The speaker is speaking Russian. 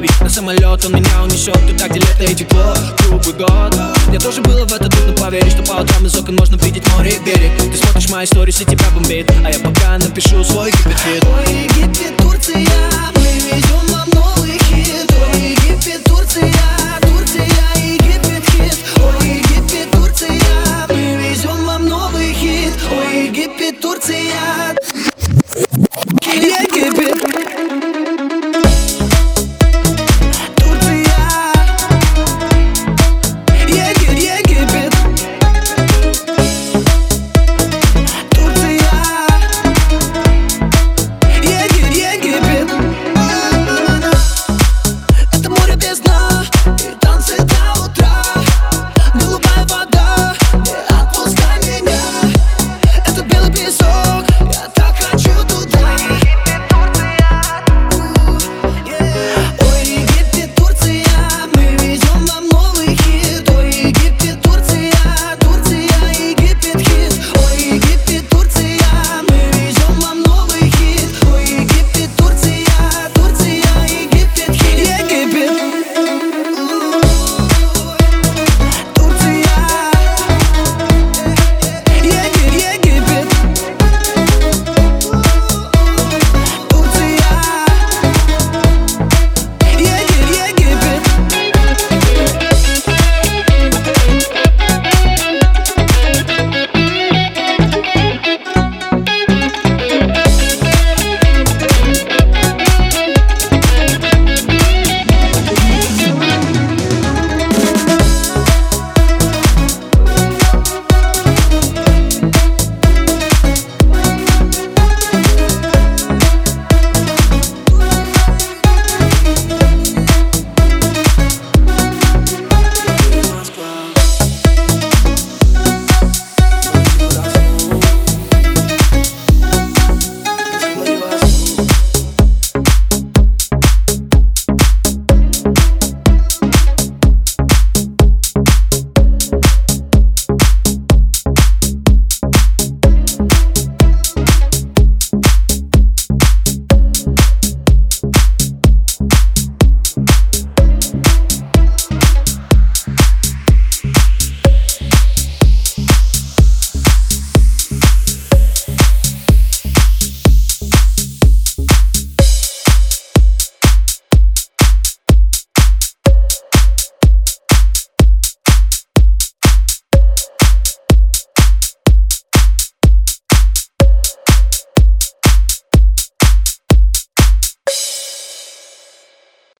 Ведь на самолет он меня унесет туда, где лето и тепло. Круглый год Мне тоже было в это трудно поверить, что по утрам из окон можно видеть море и берег. Ты смотришь мои сторис и тебя бомбит, а я пока напишу свой гипетфит Ой, Египет, Турция